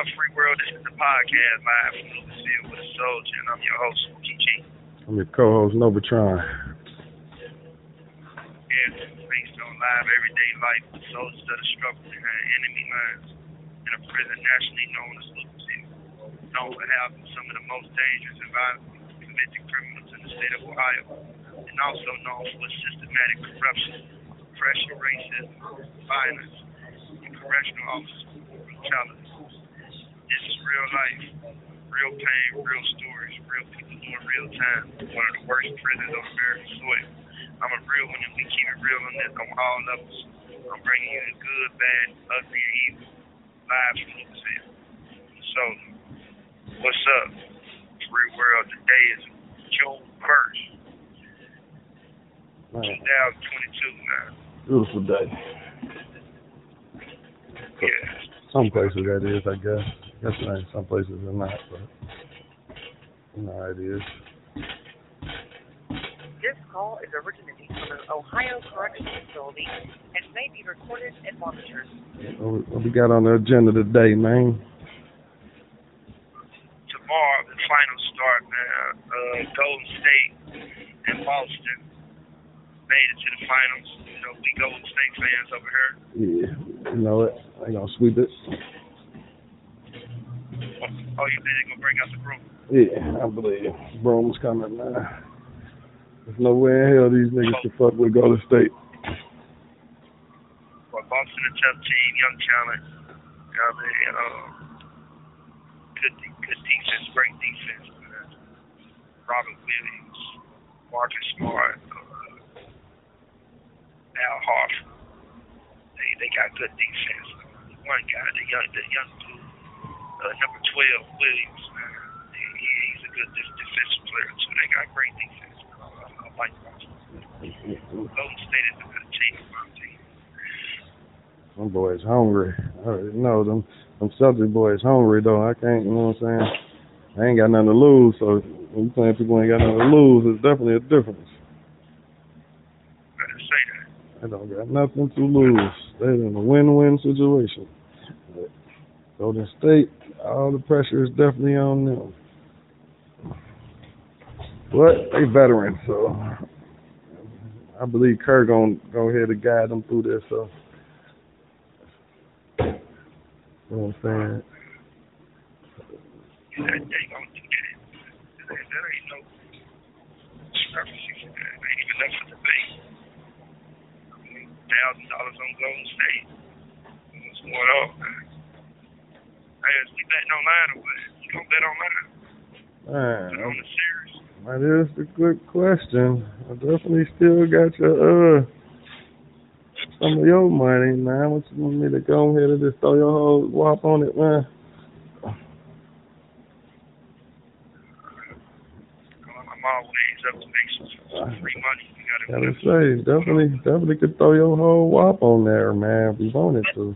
up, Free World? This is the podcast live from Lucasville with a soldier, and I'm your host, Spooky I'm your co-host, Novatron. Yeah, based on live everyday life, the soldiers of the struggle behind enemy lines in a prison nationally known as Lucasville, known for having some of the most dangerous and violent convicted criminals in the state of Ohio, and also known for systematic corruption, oppression, racism, violence, and correctional officer brutality. This is real life, real pain, real stories, real people doing real time. One of the worst prisons on American soil. I'm a real one, and we keep it real on this on all levels. I'm bringing you the good, bad, ugly, and evil live from Lucasville. So, what's up? Free world. Today is June 1st, Man, 2022, man. beautiful day. Yeah. Some places that is, I guess. Guess it. Some places are not, but you know how it is. This call is originating from an Ohio correctional facility and may be recorded and monitored. What we- got on the agenda today, man? tomorrow the finals start, man. Uh, Golden State and Boston made it to the finals. You know, we Golden State fans over here. Yeah, you know it. I ain't gonna sweep it. Oh, you think they're gonna bring out the broom? Yeah, I believe. Broom's coming, man. There's no way in hell these niggas can fuck with Golden State. But Boston a tough team, young talent. I mean? Uh, good, good defense, great defense, man. Robert Williams, Marcus Smart, uh, Al Horford. They they got good defense. One guy, the young the young uh, number twelve, Williams, man. He, he- he's a good def- defensive player too. They got great defense. I, I like Boston. Golden State is a good team, in my opinion. Them boys hungry. I already know them. Them Celtic boys hungry though. I can't. You know what I'm saying? I ain't got nothing to lose. So when you playing people ain't got nothing to lose, it's definitely a difference. Better say that. I don't got nothing to lose. They're in a win-win situation. But Golden State, all the pressure is definitely on them. But they veterans, so I believe Kerr gonna go ahead and guide them through this. So, you know what I'm saying? thousand dollars on Golden State. What's going on? Hey, is we betting online or what? You gonna bet online? Bet on Man, the series? that is the good question. I definitely still got your uh some of your money, man. What you want me to go ahead and just throw your whole whop on it, man? I'm always up to make some, some free money. Gotta, say, definitely, definitely could throw your whole whop on there, man, if you wanted to.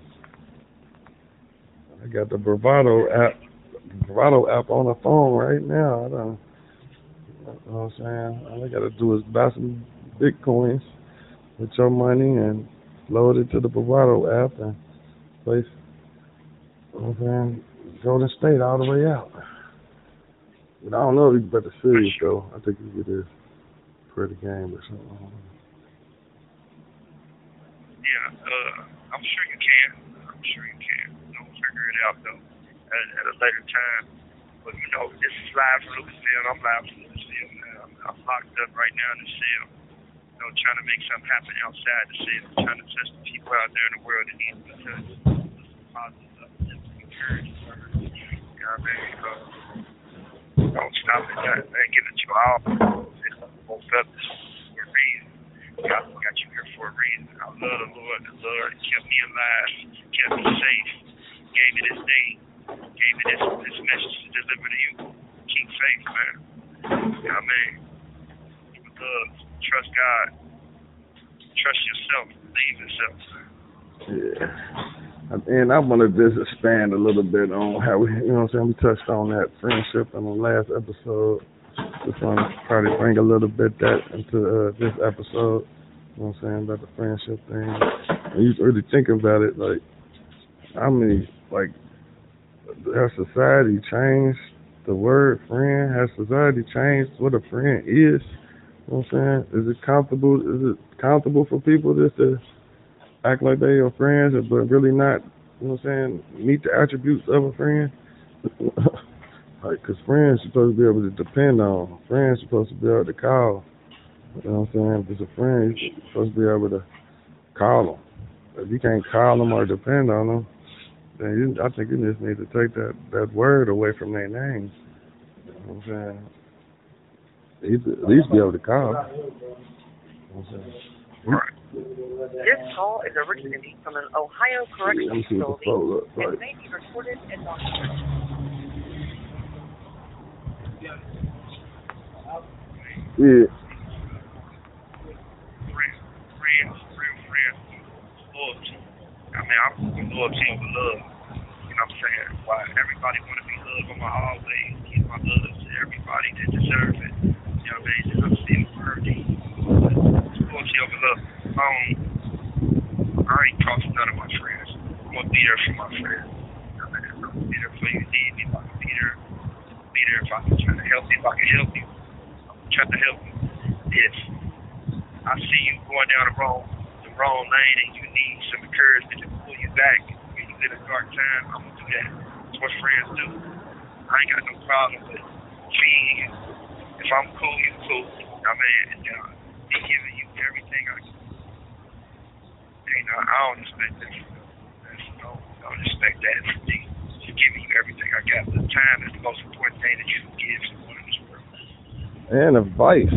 I got the Bovada app, Bovada app on the phone right now. I don't, you know what I'm saying? All I gotta do is buy some bitcoins with your money and load it to the Bovada app and place, you know what I'm saying? Golden State all the way out. But I don't know if you bet the series though. I think you could for the game or something. Yeah, uh, I'm sure you can. I'm sure you figure it out though at, at a later time. But you know, this is live from Lucasville. I'm live from Lucasville. Man. I'm, I'm locked up right now in the cell. You know, trying to make something happen outside the cell. Trying to touch the people out there in the world that need to be touched. Positive, mean? Uh, don't stop at. Man, give it your all. Woke up for a reason. God got you here for a reason. I love the Lord. The Lord kept me alive, kept me safe, gave me this day, gave me this this message to deliver to you. Keep faith, man. You know? Keep it love. Trust God. Trust yourself. Believe yourself. Yeah. And I want to just expand a little bit on how we, you know what I'm saying, we touched on that friendship in the last episode. Just want to try to bring a little bit that into uh, this episode. You know what I'm saying, about the friendship thing. And you really think about it, like, how many, like, has society changed the word friend? Has society changed what a friend is? You know what I'm saying? Is it comfortable? Is it comfortable for people just to act like they are friends, but really not? You know what I'm saying? Meet the attributes of a friend. like, cause friends supposed to be able to depend on. Friends supposed to be able to call. You know what I'm saying? If it's a friend, you're supposed to be able to call them. If you can't call them or depend on them, then you, I think you just need to take that that word away from their names. You know what I'm saying? At least, be able to call. You know what I'm saying? Right. This call is originating from an Ohio correctional me see what the facility phone looks and may be recorded and monitored. Yeah. Friends, friends, real friends, loyalty. I mean, I'm loyalty over love. You know what I'm saying? Why everybody want to be loved, I'm gonna always give my love to everybody that deserve it. You know what I mean? And I'm still worthy. Loyalty over love. Um, I ain't crossing none of my friends. I'm gonna be there for my friends. You know what I mean? I'm gonna be there for you. Need me? If I can be there, be there. If I can try to help you, if I can help you, I'm gonna try to help you. If I see you going down the wrong the wrong lane and you need some encouragement to back when you in a dark time, I'm gonna do that. That's what friends do. I ain't got no problem with feeding. If I'm cool, you cool. I mean, uh, me giving you everything I can. And uh, I don't expect that you. That's, no, I don't expect that from me. Just giving you everything I got. But time is the most important thing that you can give someone in this world. And advice.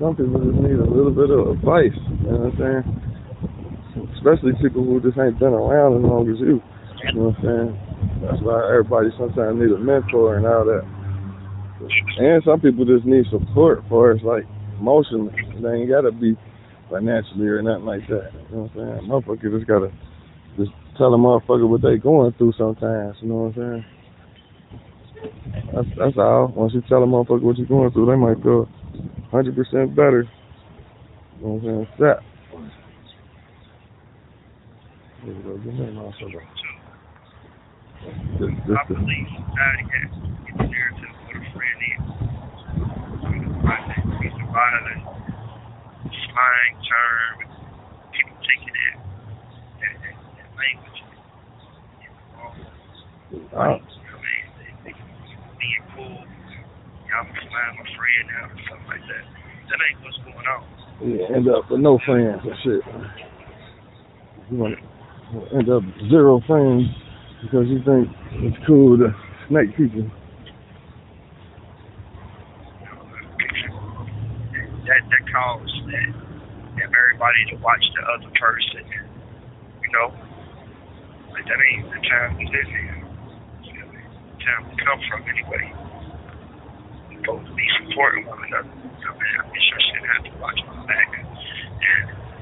Some people just need a little bit of advice. You know what I'm saying? Especially people who just ain't been around as long as you. You know what I'm saying? That's why everybody sometimes need a mentor and all that. And some people just need support for it's like emotionally. They ain't gotta be financially or nothing like that. You know what I'm saying? Motherfucker just gotta just tell a motherfucker what they going through sometimes, you know what I'm saying? That's that's all. Once you tell a motherfucker what you're going through, they might feel hundred percent better. You know what I'm saying? Set. Here we go. Give me a motherfucker. This, this, I believe society has narrative what a friend is. I think piece of violence, slang term, people taking that, that, that, that language uh. You I mean? Being cool, y'all can slime my friend now or something like that. That ain't what's going on. you end up with no friends and shit. You want end up zero friends because you think it's cool to snake people. That that causes that everybody to watch the other person. You know, like that ain't the time we live in. The time we come from anyway. We to be supporting one another. I mean, I wish I shouldn't have to watch my back and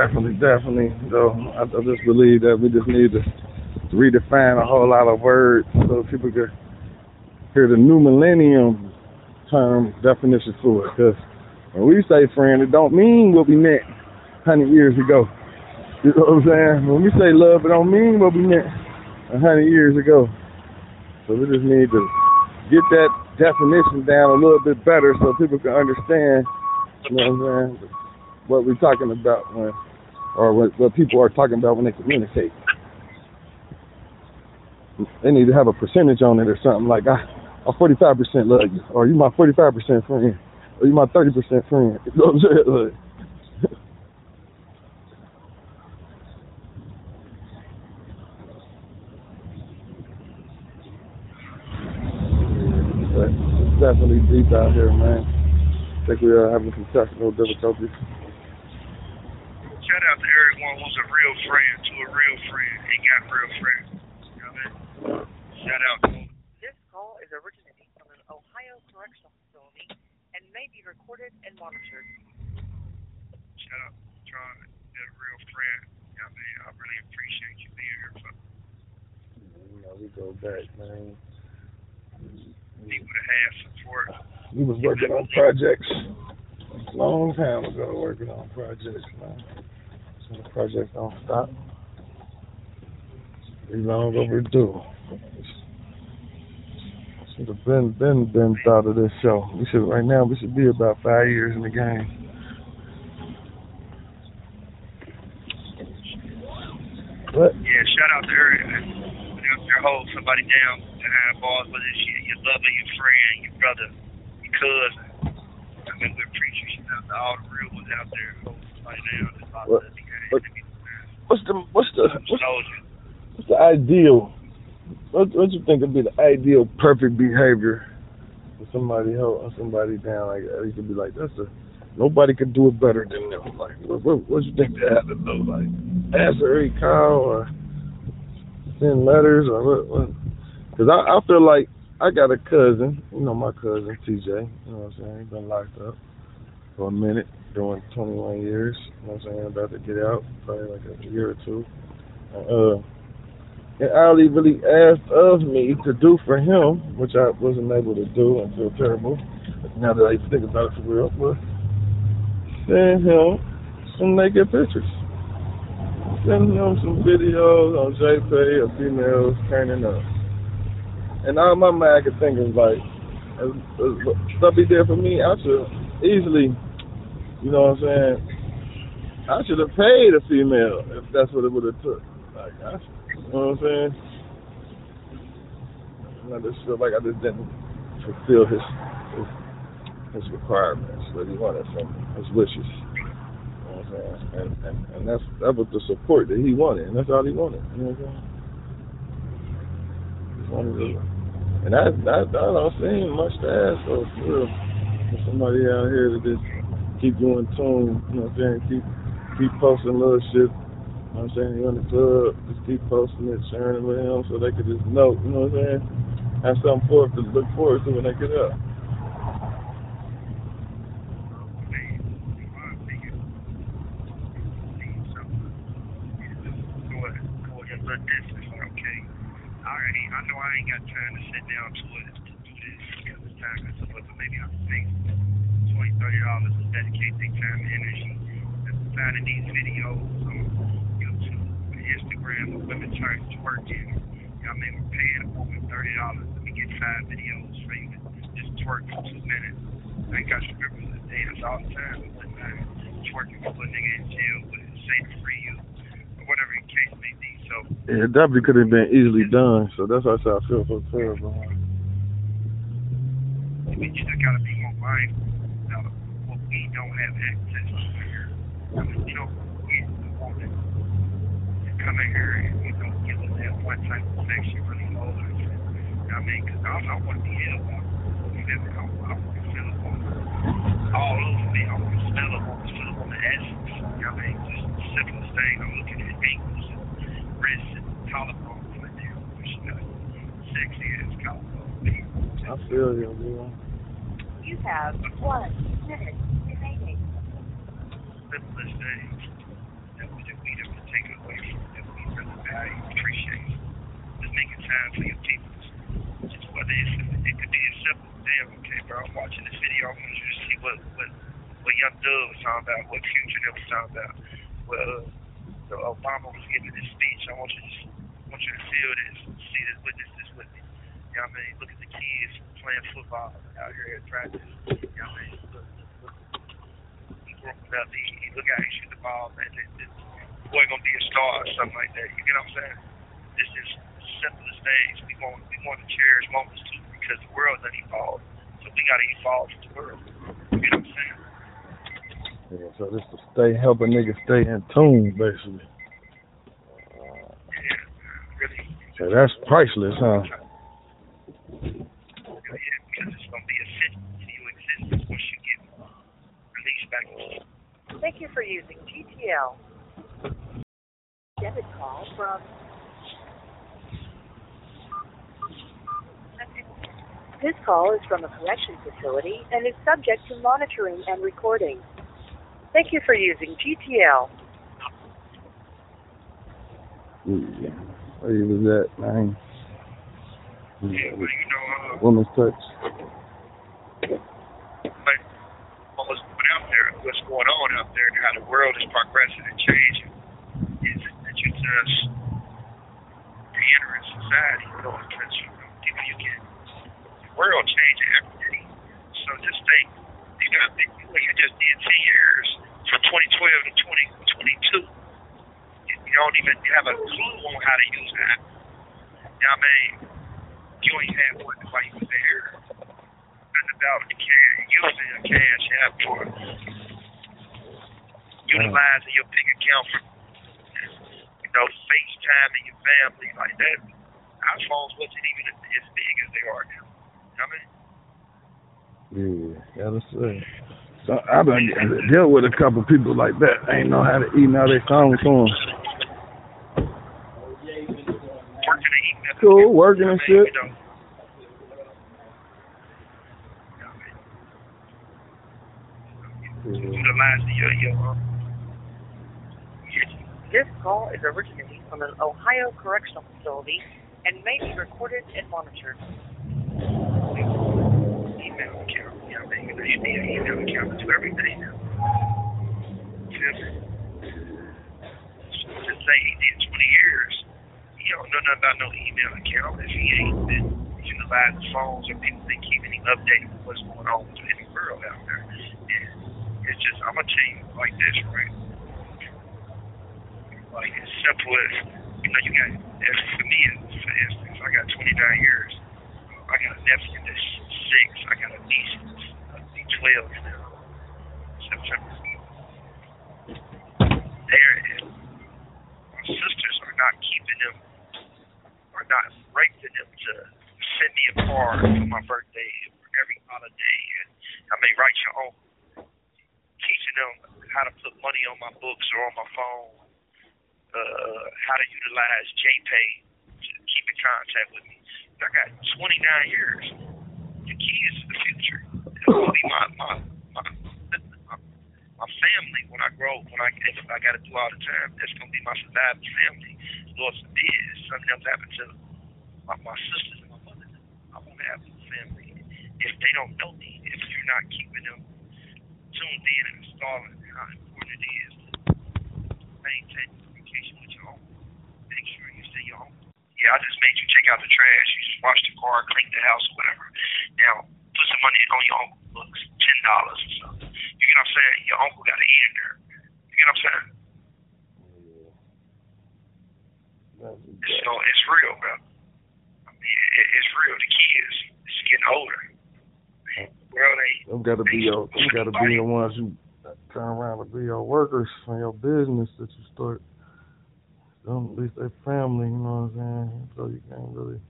definitely, definitely. So I, I just believe that we just need to redefine a whole lot of words so people can hear the new millennium term definition for it. Because when we say friend, it don't mean what we meant hundred years ago. You know what I'm saying? When we say love, it don't mean what we meant a hundred years ago. So we just need to get that definition down a little bit better so people can understand. You know what I'm saying? What we're talking about when, or what, what people are talking about when they communicate. They need to have a percentage on it or something like, I, I 45% love you, or you my 45% friend, or you my 30% friend. You know what I'm saying? Definitely deep out here, man. I think we are having some technical difficulties. Shout out to everyone who's a real friend to a real friend and got real friends. You know what I mean? Shout out to This call is originating from an Ohio correctional facility and may be recorded and monitored. shout out to Tron, you're a real friend. You know what I mean? I really appreciate you being here for You know, we go back, man. people to have had support. We was working on projects a long time ago, working on projects, man. The project don't stop. We long overdue. Should have been been been thought of this show. We should right now we should be about five years in the game. What? Yeah, shout out to her. When you're, you're somebody down behind bars, whether it's your, your lover, your friend, your brother, your cousin. I mean, we appreciate shout out to all the real ones out there holding somebody down. That's about What- the game. what- What's the what's the what's, what's the ideal? What what you think would be the ideal perfect behavior for somebody hold somebody down like that? You could be like, that's a nobody could do it better than them. Like, what what, what you think they have to do? Like, answer a call or send letters or what? what? Cause I I feel like I got a cousin, you know my cousin TJ. You know what I'm saying? He's been locked up for a minute, doing 21 years. You know what I'm saying? About to get out, probably like a year or two. Uh, and Ali really asked of me to do for him, which I wasn't able to do and feel terrible. Now that I think about it for real, was send him some naked pictures. Send him some videos on JPay of females turning up. And all my mind could think is like, as, as, stuff he did for me, I should easily, you know what I'm saying? I should have paid a female if that's what it would have took. Like, I, you know what I'm saying? And I just feel like I just didn't fulfill his his, his requirements, what he wanted from his wishes. You know what I'm saying? And, and and that's that was the support that he wanted, and that's all he wanted. You know what I'm saying? And I, I, that don't seem much to ask for. For somebody out here to just keep doing in tune, you know what I'm saying? Keep keep posting little shit. You know what I'm saying? You in the club, just keep posting it, sharing it with him so they could just know, you know what I'm saying? Have something for it to look forward to when they get up. I know I ain't got time to sit down to to do this. Yeah, this time but maybe I can make twenty, thirty dollars to dedicate their time and energy to finding these videos on YouTube and Instagram of women trying to. You know what I mean? We're paying a woman thirty dollars. Let me get five videos for you just twerk for two minutes. I got strippers that dance all the time, but man, twerking for a nigga in jail, but say to free you, or whatever the case may be. So Yeah, it definitely could have been easily done, so that's why I I feel so terrible. we just gotta be more mindful about what we don't have access to here. I mean, we don't get the woman to come in here and you know give us that one type of affection really hold us. You I mean? Because I, I want to be held by you feel me? I, I want to feel it on all over me. I want to smell it. I want to feel it on the essence. You know what I mean? Just the simplest thing. I'm looking at ankles and wrists and collarbones right there. Which you know, sexy ass collarbone. I feel you, man. You have one minute remaining. Simplest things that we, that we don't take away from that we really value, appreciate. Just making time for your people. Just whether it's, it could be as simple damn, okay, bro, I'm watching this video, I want you to see what, what, what Young Thug was talking about, what Future was talking about, what uh, the Obama was giving this speech. I want you to, want you to feel this, see this, witness this with me. You know what I mean? Look at the kids playing football out here at practice. You know what I mean? Look, growing up, he, he look how he shoot the ball, man. This, this boy gonna be a star or something like that. You get what I'm saying? It's just simplest things. We want we want to cherish moments too because the world done evolved. So we gotta evolve with the world. You get what I'm saying? Yeah, so this to stay help a nigga stay in tune, basically. Yeah, really. So that's priceless, huh? Yeah, because it's gonna be essential to your existence once you get released back to Thank you for using GTL. Debit call from This call is from a collection facility and is subject to monitoring and recording. Thank you for using GTL. Yeah. Where you was at, man? Yeah, well, you know, uh, Woman's touch. like what was put out there, what's going on out there, and how the world is progressing and changing, is that you just the in society, you know, because you people you can the world changing every day. So just think, you got what you just did ten years from 2012 to 2022. You you don't even have a clue on how to use that. You I mean? You ain't had one while you was there nothing about the cash, using a cash app for utilizing your big account for, you know, FaceTiming your family like that. Our phones wasn't even as big as they are now. You know what I mean? Yeah, gotta say. So I've been dealt with a couple people like that. Ain't know how to email their phone to them. Working the email. Cool, working and shit. what I mean? You know, utilizing your your um, your This call is originating from an Ohio correctional facility and may be recorded and monitored. email account. You know you need an email account to everything. You just say he did 20 years. He don't know nothing about no email account if he ain't been utilizing phones or people been keeping him updated with what's going on in the world out there. And it's just, I'm going to tell you like this, right? Like, as simple as, you know, you got, as for me, for instance, I got 29 years. I got a nephew that's six. I got a niece that's uh, 12 now. September. There is. My sisters are not keeping them, are not raping them to send me a card for my birthday or every holiday. And I may write your own, teaching them how to put money on my books or on my phone, uh, how to utilize JPay to keep in contact with me. I got 29 years. The kids is the future. Gonna be my my my, my, family when I grow. When I if I got to do all the time, that's gonna be my surviving family. Lord forbid something else happen to my, my sisters and my mother. I won't have a family if they don't know me. If you're not keeping them tuned in and installing how important it is to maintain communication with your own. Sure you own yeah, I just made you take out the trash, you just wash the car, clean the house, or whatever. Now, put some money on your uncle books, ten dollars or something. You get what I'm saying? Your uncle got to eat in there. You get what I'm saying? That's So it's real, bro. I mean, it, it's real. The kids, it's getting older. Well, they Them gotta be your them gotta be the ones who turn around to be your workers for your business that you start. Them, at least they family, you know what I'm saying? So you can't really.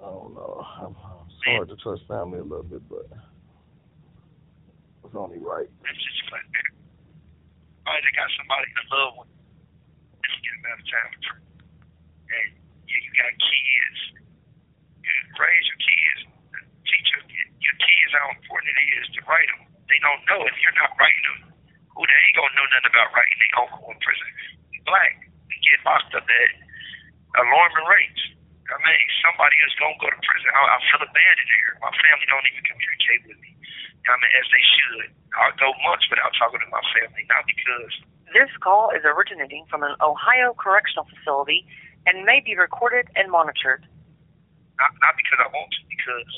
I don't know. I'm, it's hard to trust family a little bit, but it's only right. It's just like, oh, they got somebody to love with. It's getting better time for And you, you got kids. You raise your kids. Teach your, your kids how important it is to write them. They don't know if you're not writing them. Who they ain't gonna know nothing about writing their uncle in prison. Black, get locked up at alarming rates. I mean, somebody is gonna go to prison. I, I feel abandoned here. My family don't even communicate with me. I mean, as they should. I'll go months without talking to my family, not because This call is originating from an Ohio correctional facility and may be recorded and monitored. not not because I want to, because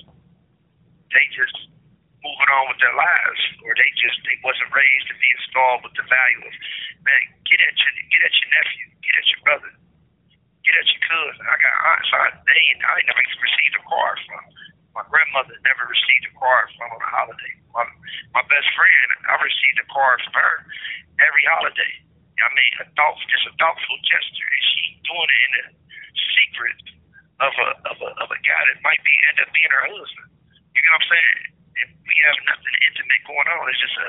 they just moving on with their lives, or they just they wasn't raised to be installed with the value of man. Get at your get at your nephew, get at your brother, get at your cousin. I got aunts. I they ain't, I never received a card from. My grandmother never received a card from on a holiday. My my best friend, I received a card from her every holiday. I mean, a thought, just a thoughtful gesture, and she doing it in the secret of a of a of a guy that might be end up being her husband. You know what I'm saying? And we have nothing intimate going on. It's just a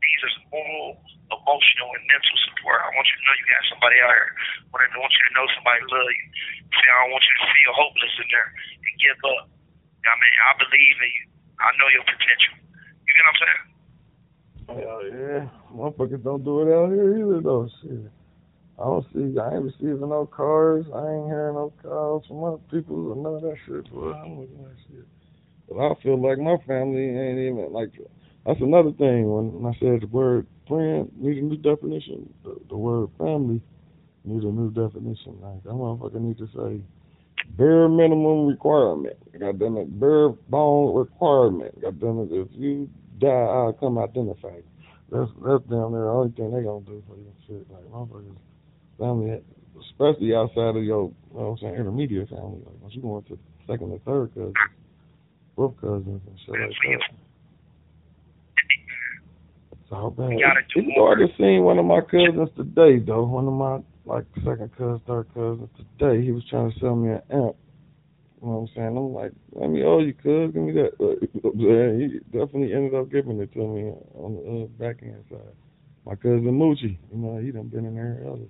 these are moral, emotional, and mental support. I want you to know you got somebody out here. Want I want you to know somebody love you. See, I don't want you to feel hopeless in there. And give up. I mean? I believe in you. I know your potential. You get what I'm saying? Hell yeah. Motherfuckers don't do it out here either though. Shit. I don't see I ain't receiving no cars. I ain't hearing no calls from other people or none of that shit, boy. I'm looking shit. But I feel like my family ain't even like that's another thing when I said the word friend need a new definition. The, the word family need a new definition. Like that motherfucker need to say bare minimum requirement. God damn it, bare bone requirement. God damn it, if you die, I'll come identify. That's that's down there the only thing they gonna do for you shit. Like motherfuckers family especially outside of your you know what I'm saying, intermediate family. Like once you go into second and third cousins, fourth cousins and shit like that. It's all bad. Even though I just seen one of my cousins today though, one of my like second cousin, third cousin today, he was trying to sell me an amp. You know what I'm saying? I'm like, let me owe you, cuz, give me that. Like, you know what I'm saying? He definitely ended up giving it to me on the uh, back end side. My cousin Moochie, you know, he done been in there earlier.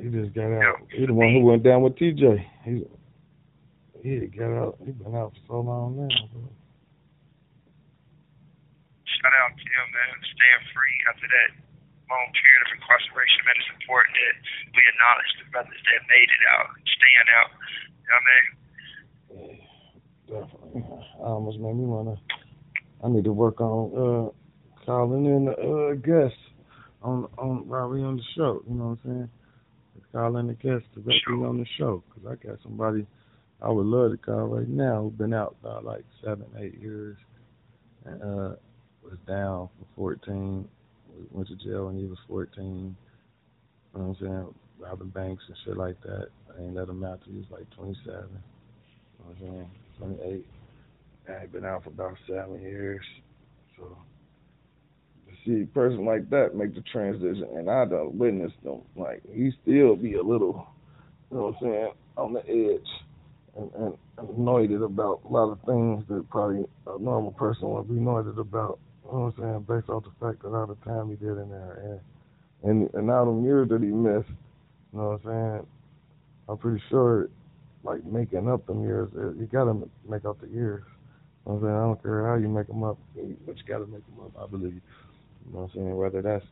He just got out. He the one who went down with TJ. He he got out. He been out for so long now. Bro. Shout out to him, man. Staying free after that long period of incarceration, man. It's important that we acknowledge the brothers that made it out, staying out. You know what I mean? Yeah, definitely. I almost made me wanna. I need to work on uh calling in uh guests on on while we on the show. You know what I'm saying? calling the guests directly sure. on the show because I got somebody I would love to call right now been out about like seven, eight years and uh was down for 14. Went to jail when he was 14. You know what I'm saying? Robbing banks and shit like that. I ain't let him out till he was like 27. You know what I'm saying? 28. I ain't been out for about seven years. So see a person like that make the transition, and I done witnessed them. Like he still be a little, you know what I'm saying, on the edge, and, and annoyed about a lot of things that probably a normal person would be annoyed about. You know what I'm saying, based off the fact that all the time he did in there, and and and all them years that he missed. You know what I'm saying? I'm pretty sure, like making up them years, uh, you gotta make up the years. You know what I'm saying? I don't care how you make them up, but you gotta make them up. I believe. You know what I'm saying? Whether that's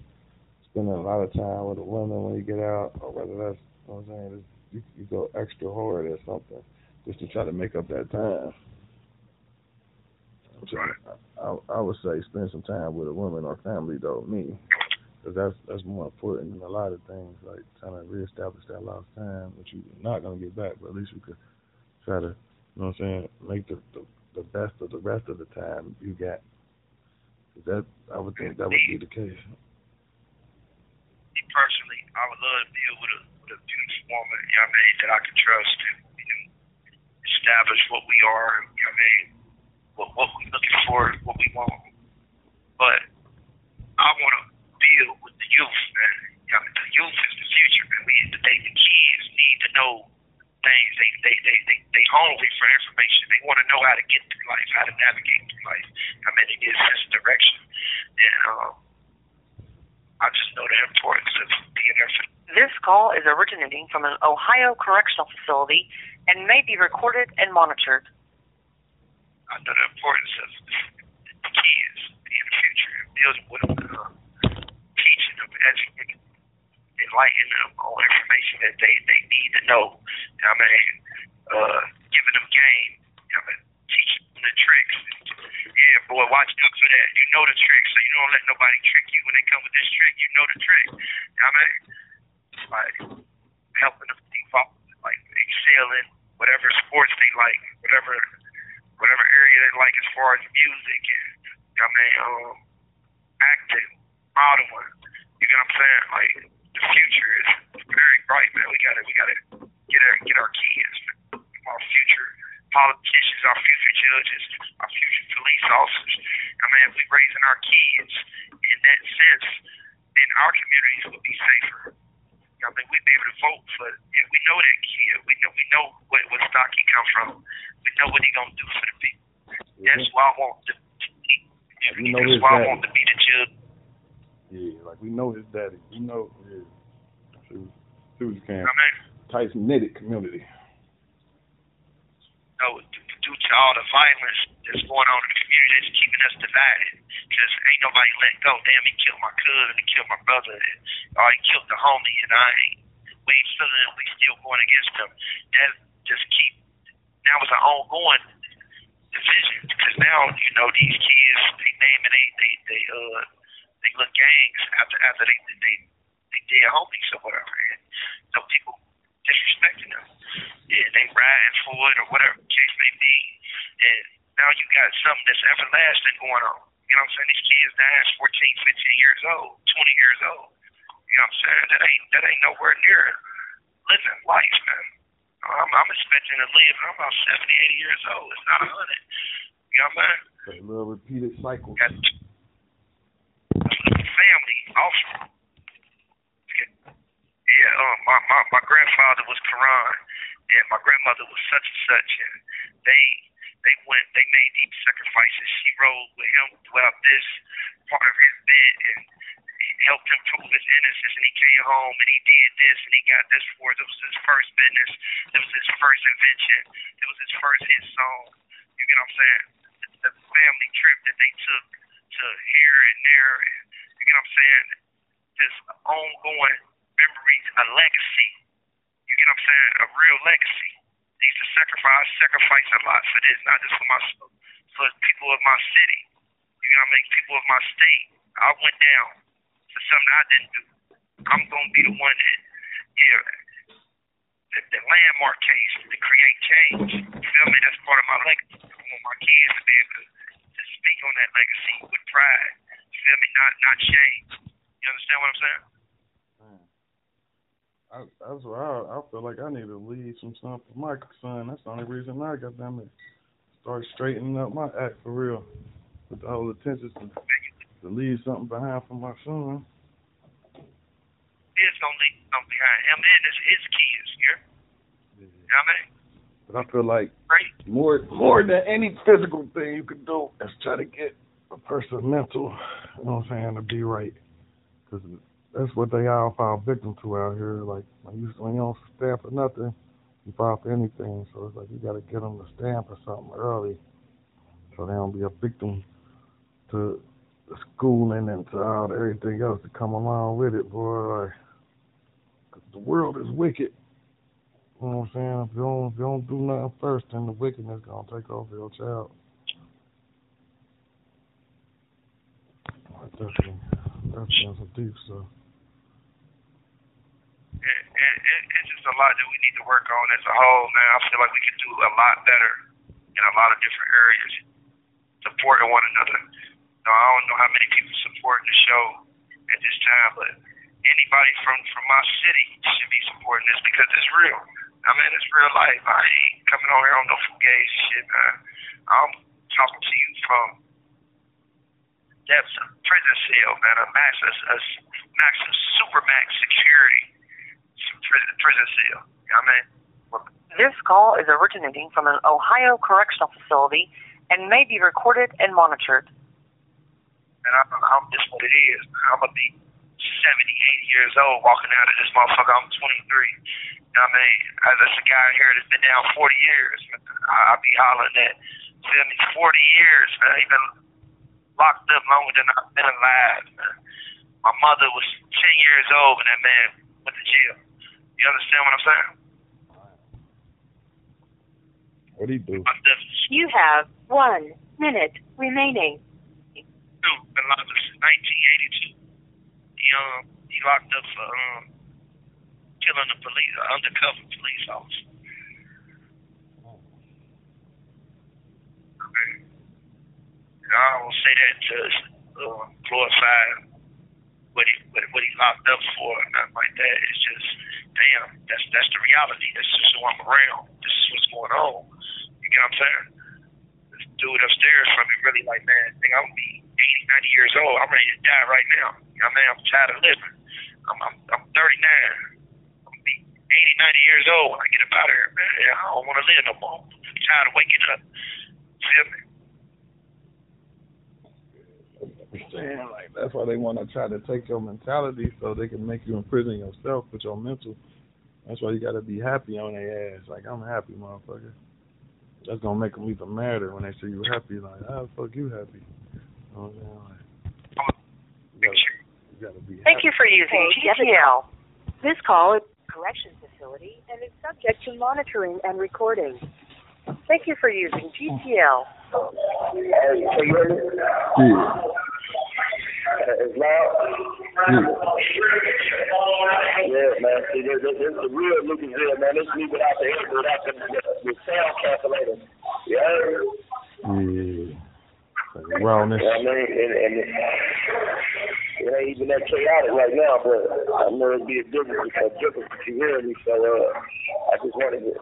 spending a lot of time with a woman when you get out, or whether that's, you know what I'm saying, you, you go extra hard or something just to try to make up that time. Right. I, I would say spend some time with a woman or family, though, me. Because that's, that's more important than a lot of things, like trying to reestablish that lost time, which you're not going to get back, but at least you could try to, you know what I'm saying, make the, the, the best of the rest of the time you got that I would think that would be the case. Me personally, I would love to deal with a with a beautiful woman, you know what I mean, that I can trust know, establish what we are, you know what I mean, what what we're looking for, what we want. But I want to deal with the youth, man. You know, the youth is the future, man. We they, the kids need to know things. They they they they they hungry for information. They want to know how to get through life, how to navigate through life. I mean, get a sense of direction, and um, I just know the importance of being there for. This call is originating from an Ohio correctional facility and may be recorded and monitored. I know the importance of the kids being the future building with uh, teaching them, educating enlightening them on information that they, they need to know. I mean, uh, giving them game, you know, teaching them the tricks. Yeah, boy, watch out for that. You know the trick, so you don't let nobody trick you when they come with this trick. You know the trick. I mean? Like helping them develop, whatever sports they like, whatever whatever area they like as far as music and I mean, um, acting, modeling. You know what I'm saying? Like the future is very bright, man. We gotta we gotta get our get our kids, our future politicians, our future judges, our future police officers. I mean, if we raising our kids in that sense, then our communities would be safer. I mean, we'd be able to vote for. If we know that kid, we know we know what, what stock he come from. We know what he gonna do for the people. Mm-hmm. That's why I want the. You know that's why I want to be the judge. Yeah, like we know his daddy. We know, yeah. What you can. I mean, tight knitted community. know, due to all the violence that's going on in the community, that's keeping us divided. Because ain't nobody let go. Damn, he killed my cousin, he killed my brother, or he killed the homie, and I ain't. We ain't feeling we still going against them. That just keep. Now it's an ongoing division because now you know these kids they name and they they they uh they look gangs after after they they they dead homies or whatever. And so people disrespecting them. Yeah, they riding for it or whatever the case may be. And now you got something that's everlasting going on. You know what I'm saying? These kids dying 14, 15 years old, 20 years old. You know what I'm saying? That ain't that ain't nowhere near living life, man. I'm, I'm expecting to live. I'm about 70, 80 years old. It's not a hundred. You know what I'm saying? That little repeated cycle. Got family also. Yeah, um, my, my my grandfather was Quran, and my grandmother was such and such, and they they went they made deep sacrifices. She rode with him throughout this part of his bid and helped him prove his innocence. And he came home and he did this and he got this for it. It was his first business. It was his first invention. It was his first hit song. You get what I'm saying? The, the family trip that they took to here and there. And, you get what I'm saying? This ongoing memories, a legacy. You get what I'm saying? A real legacy. Used to sacrifice, sacrifice a lot for this, not just for my, for people of my city. You know what I mean? People of my state. I went down to something I didn't do. I'm gonna be the one that, yeah, the, the landmark case to create change. You feel me? That's part of my legacy. I want my kids to be able to, to speak on that legacy with pride. You feel me? Not not shame. You understand what I'm saying? I, that's why I, I feel like I need to leave some stuff for my son. That's the only reason I got them to start straightening up my act for real. With the whole attention to, to leave something behind for my son. Kids gonna leave something behind him and his, his kids. Yeah. You know what I mean? But I feel like Right. more more than any physical thing you could do is try to get a person mental, you know what I'm saying, to be right. Because that's what they all fall victim to out here. Like when you when you don't stand for nothing, you fall for anything. So it's like you got to get them to stand for something early, so they don't be a victim to the schooling and to all everything else that come along with it, boy. Like 'cause the world is wicked. You know what I'm saying? If you don't, if you don't do nothing first, then the wickedness gonna take over your child. Definitely some deep stuff. It, it, it, it's just a lot that we need to work on as a whole, man. I feel like we can do a lot better in a lot of different areas, supporting one another. You know, I don't know how many people supporting the show at this time, but anybody from from my city should be supporting this because it's real. I mean, it's real life. I ain't coming on here on no fugazi shit, man. I'm talking to you from depths of prison cell, man. A max, a, a max, a super max security prison, prison cell. You know what I mean? This call is originating from an Ohio correctional facility and may be recorded and monitored. And I'm, I'm just what it is. I'm gonna be 70, 80 years old walking out of this motherfucker. I'm 23. You know what I mean? Uh, There's a guy here that's been down 40 years. I, I'll be hollering at. Feel me? 40 years, man. He been locked up longer than I've been alive, man. My mother was 10 years old when that man went to jail. You understand what I'm saying? What do? My stuff You have one minute remaining. too. Been locked up since 1982. He um he locked up for um killing a police an undercover police officer. Okay. And I don't say that to uh, glorify what he what, what he locked up for or nothing like that. It's just damn, that's that's the reality. That's just who I'm around. This is what's going on. You get what I'm saying? This dude upstairs from me really like, man, think I'm gonna be 80, 90 years old. I'm ready to die right now. You know what I mean? I'm tired of living. I'm I'm, I'm 39. I'm gonna be 80, 90 years old when I get up out of here, man. I don't want to live no more. I'm tired of waking up. Feel me? I'm saying like that's why they want to try to take your mentality so they can make you imprison yourself with your mental. That's why you got to be happy on their ass. Like I'm happy, motherfucker. that's gonna make them even madder when they see you happy. Like, how the fuck you happy? You know what I'm saying? Like, you gotta, you gotta be Thank you for using GTL. This call is a correction facility and is subject to monitoring and recording. Thank you for using GTL. Hey, can you hear me? Yeah. It's loud. Yeah. Yeah, man. See, this, this, this is the real Lucas here, man. This is me without the without the, the, the sound. You heard? Yeah. You know what I mean? And, and it, it ain't even that chaotic right now, but I know it'd be a difference, a difference if you hear me. So uh, I just wanted to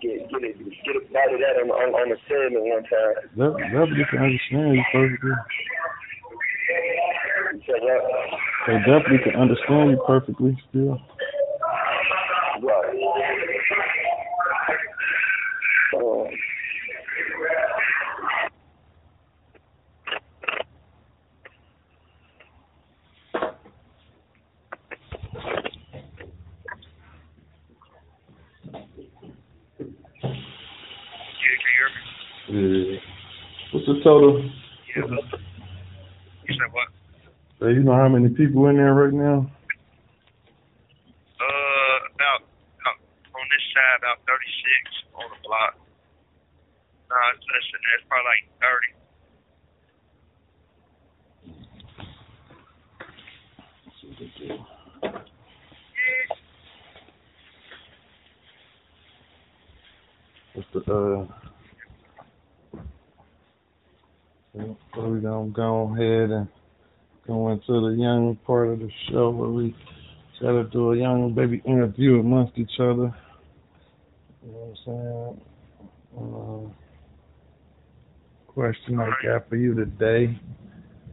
get get it get it bite of that on on, on the segment one time. That, definitely can understand you perfectly. You said what? They definitely can understand you perfectly still. Right. Um, You can hear me? Yeah. What's the total? Yeah. You? So you know how many people in there right now? Uh, about, about on this side, about 36 on the block. It's less than that. It's probably like 30. What's the uh? So we gonna go ahead and go into the young part of the show where we try to do a young baby interview amongst each other. You know what I'm saying? Uh, question I got for you today.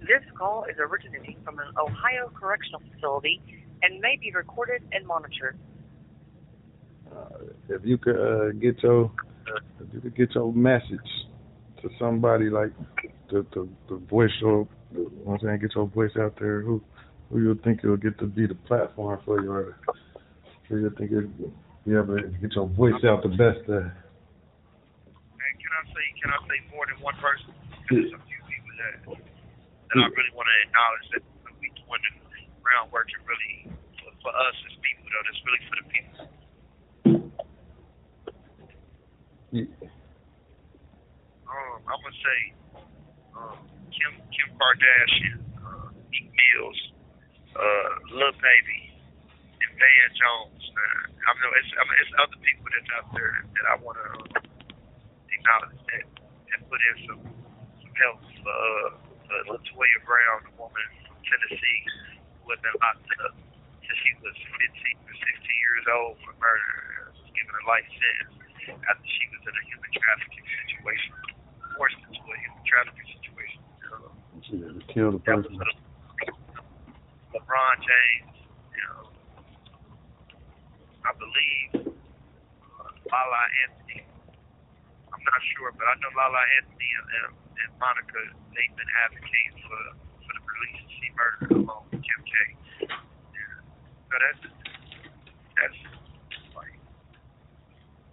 This call is originating from an Ohio correctional facility and may be recorded and monitored. Uh, if you could uh, get your if you could get your message to somebody like the the, the voice your the, you know what I'm saying get your voice out there who who you think it'll get to be the platform for you or who you think it'll be able to get your voice out the best uh, And can I say, can I say more than one person? Because there's a few people that that I really want to acknowledge that we doing the groundwork and really for, for us as people though. That's really for the people. yeah. Um, I'm gonna say, um, Kim Kim Kardashian, uh, Meek Mills, uh, Lil Baby, and Van Jones. Uh, I know it's I mean, it's other people that's out there that I want to uh, acknowledge that that put in some some help for uh, for Cyntoia Brown, the woman from Tennessee who had been locked up since she was 15 or 16 years old for murder. uh, Was given a life sentence after she was in a human trafficking situation, forced into a human trafficking situation. Uh, She had to kill the that was person. Le- LeBron James, you know, I believe uh, Lala Anthony. I'm not sure, but I know Lala Anthony and, and, Monica, they've been advocating for for the release of She Murdered along with Kim K. So that's that's like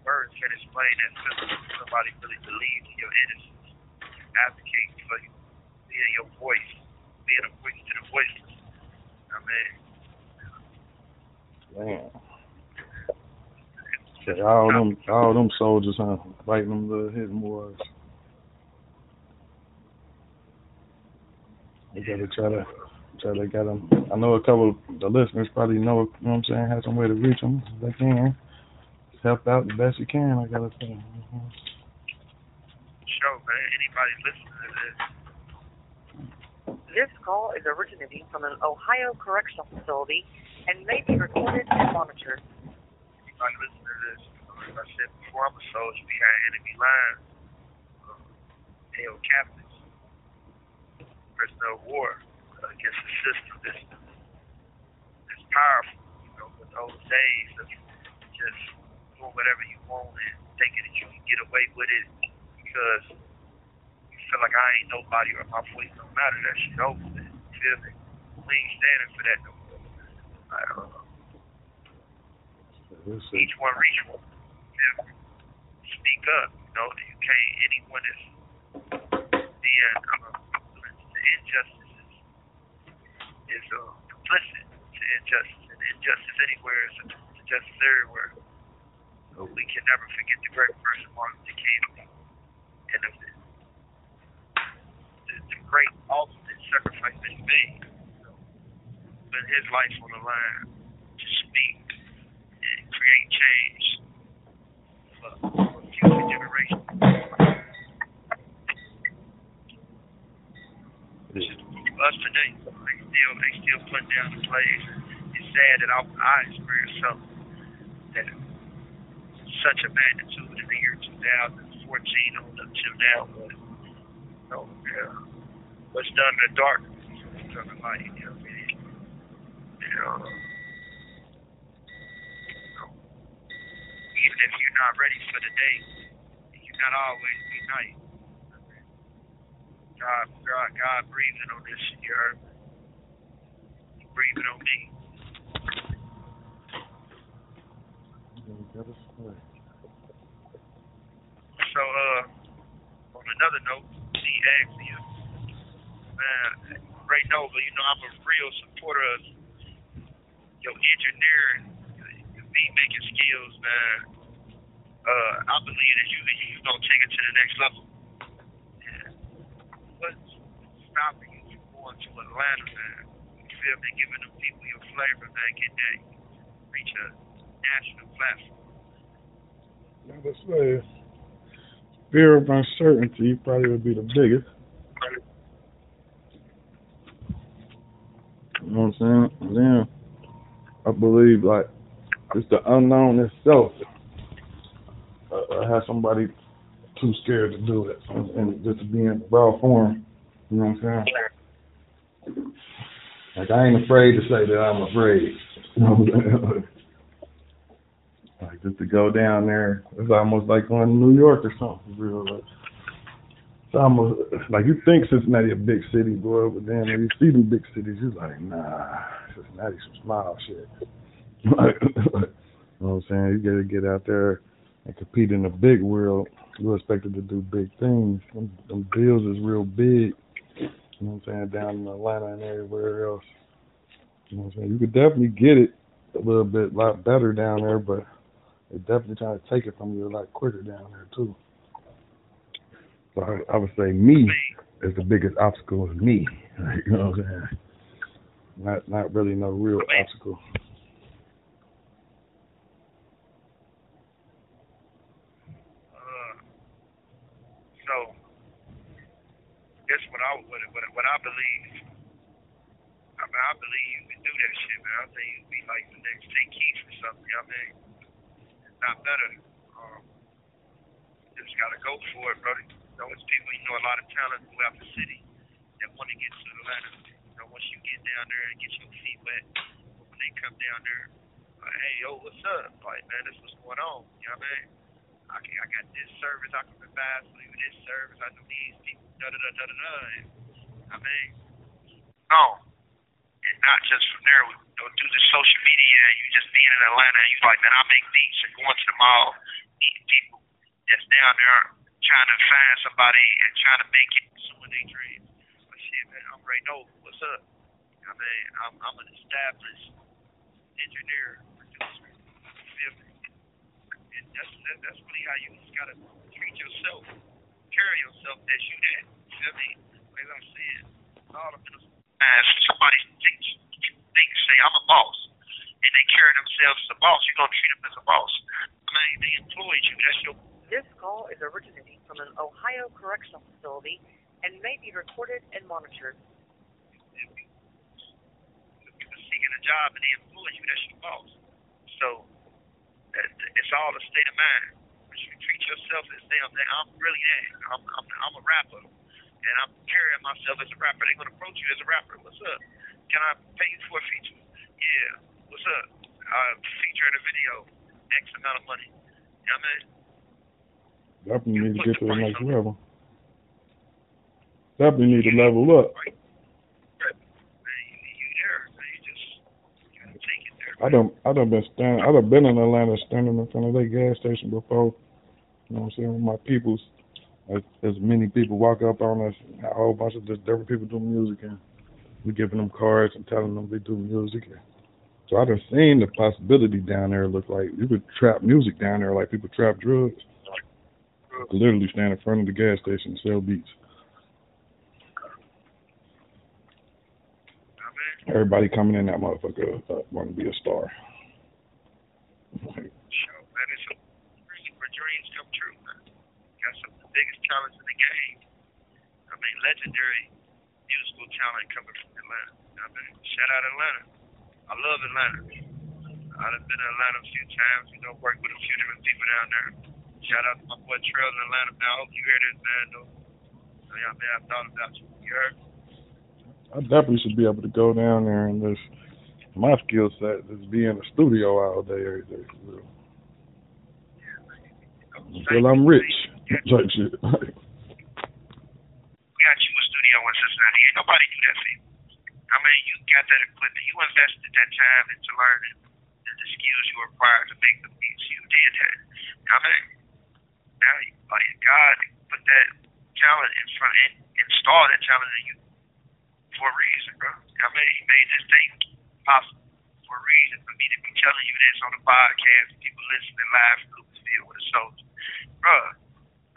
words can explain that feeling. Somebody really believes in your innocence, advocating for you, being your voice, being a voice to the voiceless. I mean, Man. All them all them soldiers huh fighting them little hidden boys. They gotta try to try to get them. I know a couple of the listeners probably know, you know what I'm saying, have some way to reach them if they can. Help out the best you can, I gotta say. Mhm. show, man. Anybody listening to this, This call is originating from an Ohio correctional facility and may be recorded and monitored. anybody listening to this, I said before, I'm a soldier behind enemy lines. Um, held captives. Prisoner of war against the system that's, that's powerful. You know, with those days of just doing whatever you want and thinking that you can get away with it because feel like I ain't nobody or my voice don't matter. That shit over with. You feel me? We ain't standing for that no more. I don't know each one reach one. Feel me? Speak up. You know, you can't. Anyone is being uh, the injustice is, is uh, complicit to injustice, and injustice anywhere is injustice everywhere. So we can never forget the great person Martin Luther King and the great ultimate sacrifice that he made. Put his life on the line to speak and create change for, future generations. Us today, they still they still put down the plays. It's sad that I, I experienced something that such a magnitude in the year 2014 on up till now, but you know, yeah, what's done in the dark in the light. You know what I mean? Even if you're not ready for the day, you're not always be night. God, God, God breathing on this year. He breathing on me. So, uh, on another note, she asked me, man, Ray Nova, you know, I'm a real supporter of your engineering, your beat making skills, man. Uh, I believe that you you gonna take it to the next level. And what's stopping you from going to Atlanta, man? You feel me? Giving them people your flavor, man, get that reach a national platform. Like I say, fear of uncertainty probably would be the biggest. You know what I'm saying? And then I believe like it's the unknown itself. Uh, I have somebody too scared to do it, and, just to be in raw form. You know what I'm saying? Like I ain't afraid to say that I'm afraid. You know what I'm? Like just to go down there, it's almost like going to New York or something. Real like, it's almost like you think Cincinnati a big city, boy, but then when you see them big cities, you're like, nah, Cincinnati some small shit. you know what I'm saying? You gotta get out there and compete in the big world. You're expected to do big things. Them, them deals is real big. You know what I'm saying? Down in Atlanta and everywhere else. You know what I'm saying? You could definitely get it a little bit, a lot better down there, but they're definitely trying to take it from you a lot quicker down there too. So I, I would say me is the biggest obstacle is me. you know what I'm saying? Not not really no real obstacle. Uh, so that's what I what, I believe. I mean, I believe you can do that shit, man. I think you'd be like the next or something. I mean, it's not better. Um, just gotta go for it, brother. It's people, you know, a lot of talent throughout the city that want to get to Atlanta. You know, once you get down there and get your feet wet, when they come down there, like, hey, yo, what's up? Like, man, this what's going on. You know what I mean? I, can, I got this service. I can provide for you this service. I know these people. Da da da da da. I mean, no, and not just from there. We go through the social media. and You just being in Atlanta. and You like, man, I make beats and going to the mall, meeting people that's down there trying to find somebody and trying to make it pursuing their dreams. But shit, man, I'm Ray Nova. What's up? I mean, I'm, I'm an established engineer, producer. And that's that, that's really how you just gotta treat yourself, carry yourself as you that. You feel me? Like I'm saying, all the middle as somebody thinks thinks say I'm a boss and they carry themselves as a boss, you're gonna treat them as a boss. I mean, they employed you. That's your This call is originating from an Ohio correctional facility and may be recorded and monitored. seeking a job and they employ you. That's your boss. So it's all a state of mind. You treat yourself as damn. I'm really that. I'm, I'm I'm a rapper and I'm carrying myself as a rapper. They're gonna approach you as a rapper. What's up? Can I pay you for a feature? Yeah. What's up? Feature in a video, X amount of money. You know what I mean? Definitely need to get to the next level. Definitely need to level up. I done I done been stand I done been in Atlanta standing in front of their gas station before You know what I'm saying? With my peoples, as, as many people walk up on us, a whole bunch of just different people do music, and we giving them cards and telling them they do music. So I done seen the possibility down there look like you could trap music down there like people trap drugs. Literally stand in front of the gas station and sell beats. Everybody coming in that motherfucker uh, want to be a star. Like, sure, man, a dream where dreams come true. Got some of the biggest talents in the game. I mean, legendary musical talent coming from Atlanta. I mean, shout out Atlanta. I love Atlanta. I've been to Atlanta a few times, you know, worked with a few different people down there. Shout out to my boy Trail in Atlanta, man. I hope you hear this, man. Though. So, yeah, man, I thought about you. You heard? I definitely should be able to go down there and just my skill set is be in the studio all day every day. For real. Until I'm rich. Like shit. We got you a studio in Cincinnati. Ain't nobody do that for you. I mean, you got that equipment. You invested that time into learning the, the skills you required to make the beats. You did that. I mean, now, you, like, God put that talent in front and installed that talent in you for a reason, bro. I mean, he made this thing possible for a reason. For me to be telling you this on the podcast, people listening live from Lucasville with a soldier. Bro,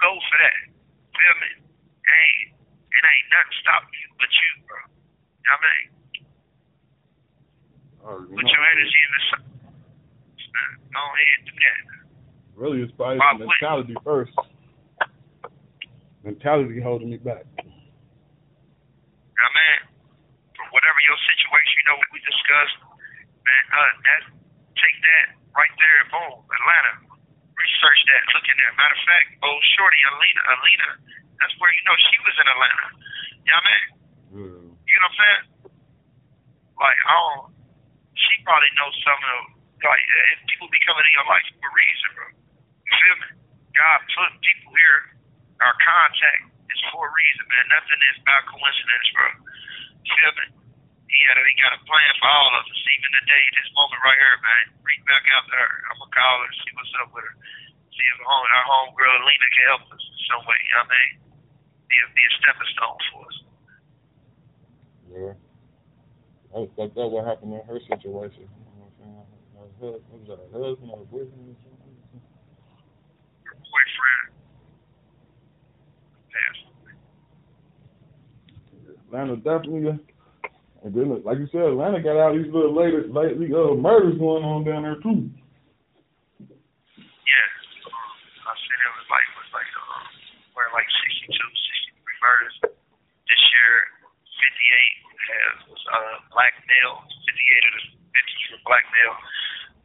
go for that. Feel me? Ain't, it ain't nothing stopping you but you, bro. I mean, Oh, put your energy in the sun. Go ahead and do that. Really, it's probably the mentality first. Mentality holding me back. I mean, for whatever your situation, you know what we discussed, man, uh, that take that right there, in boom, Atlanta. Research that, look in there. Matter of fact, oh shorty Alina, Alina, that's where you know she was in Atlanta. You know what I mean? Yeah. You know what I'm saying? Like, I don't, she probably knows some of like, if people be coming in your life for a reason, bro. Feel me? God put people here, our contact is for a reason, man. Nothing is about coincidence, bro. Feel me? He had he got a plan for all of us. Even today, this moment right here, man. Reach back out to her. I'm gonna call her, see what's up with her. See if home, our homegirl Lena can help us in some way. You know what I mean? Be a, be a stepping stone for us. Yeah. That's fucked up what happened in her situation. You know what I'm saying? Husband, was that her husband or boyfriend or something? Her boyfriend passed. Atlanta definitely, and then like you said, Atlanta got all these little latest, lately uh, murders going on down there too. Yeah. Um, I said it was like was like um where like 62, 63 murders. This year, 58 has uh black male. 58 of the 50s were black male.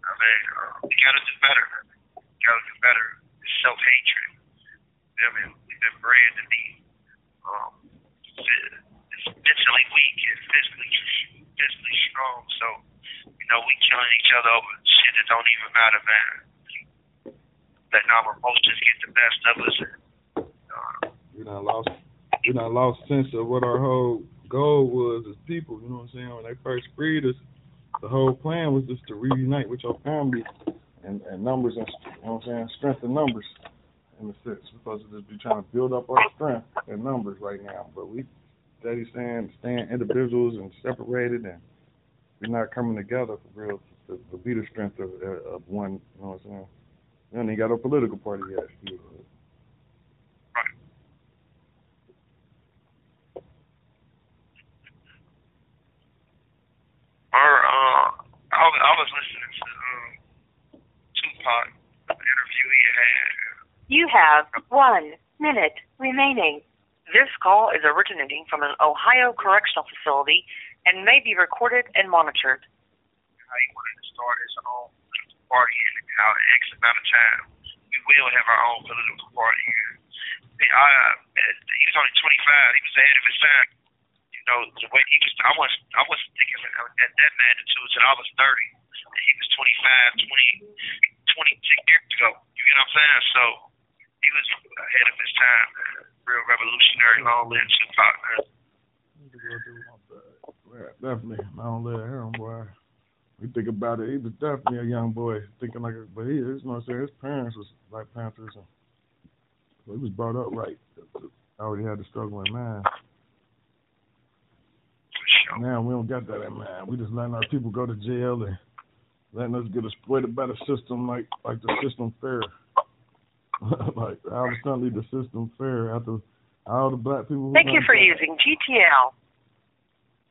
I mean, uh, we gotta do better. We gotta do better. Self hatred. I mean, we've been bred to be um mentally weak and physically physically strong. So, you know, we killing each other over shit that don't even matter, man letting our emotions get the best of us. Uh, We done lost, we done lost sense of what our whole goal was as people. You know what I'm saying? When they first freed us, the whole plan was just to reunite with your family and, and numbers and you know what I'm saying, strength in numbers in a sense. We're supposed to just be trying to build up our strength in numbers right now. But we steady saying staying individuals and separated and we're not coming together for real to, to be the strength of, of one, you know what I'm saying? We even got a political party yet. Or, uh, I I was listening to um, Tupac, the interview he had. You have one minute remaining. This call is originating from an Ohio correctional facility and may be recorded and monitored. how he wanted to start his own political party and how in X amount of time we will have our own political party here. I, uh, he was only 25. He was ahead of his time. You know, the way he was, I was, I wasn't thinking at that magnitude until I was 30. And he was 25, 20, 26 years ago. You get what I'm saying? So he was ahead of his time, real revolutionary. Long live Snoop Dogg. Definitely, long live him, boy. We think about it. He was definitely a young boy, thinking like, but he, you know, what I'm saying his parents was like Panthers, and so he was brought up right. Already had the struggle in mind. Sure. Now we don't got that in mind. We just letting our people go to jail and letting us get exploited by the system, like like the system fair. like I was trying to the system fair after all the black people. Thank you for using GTL.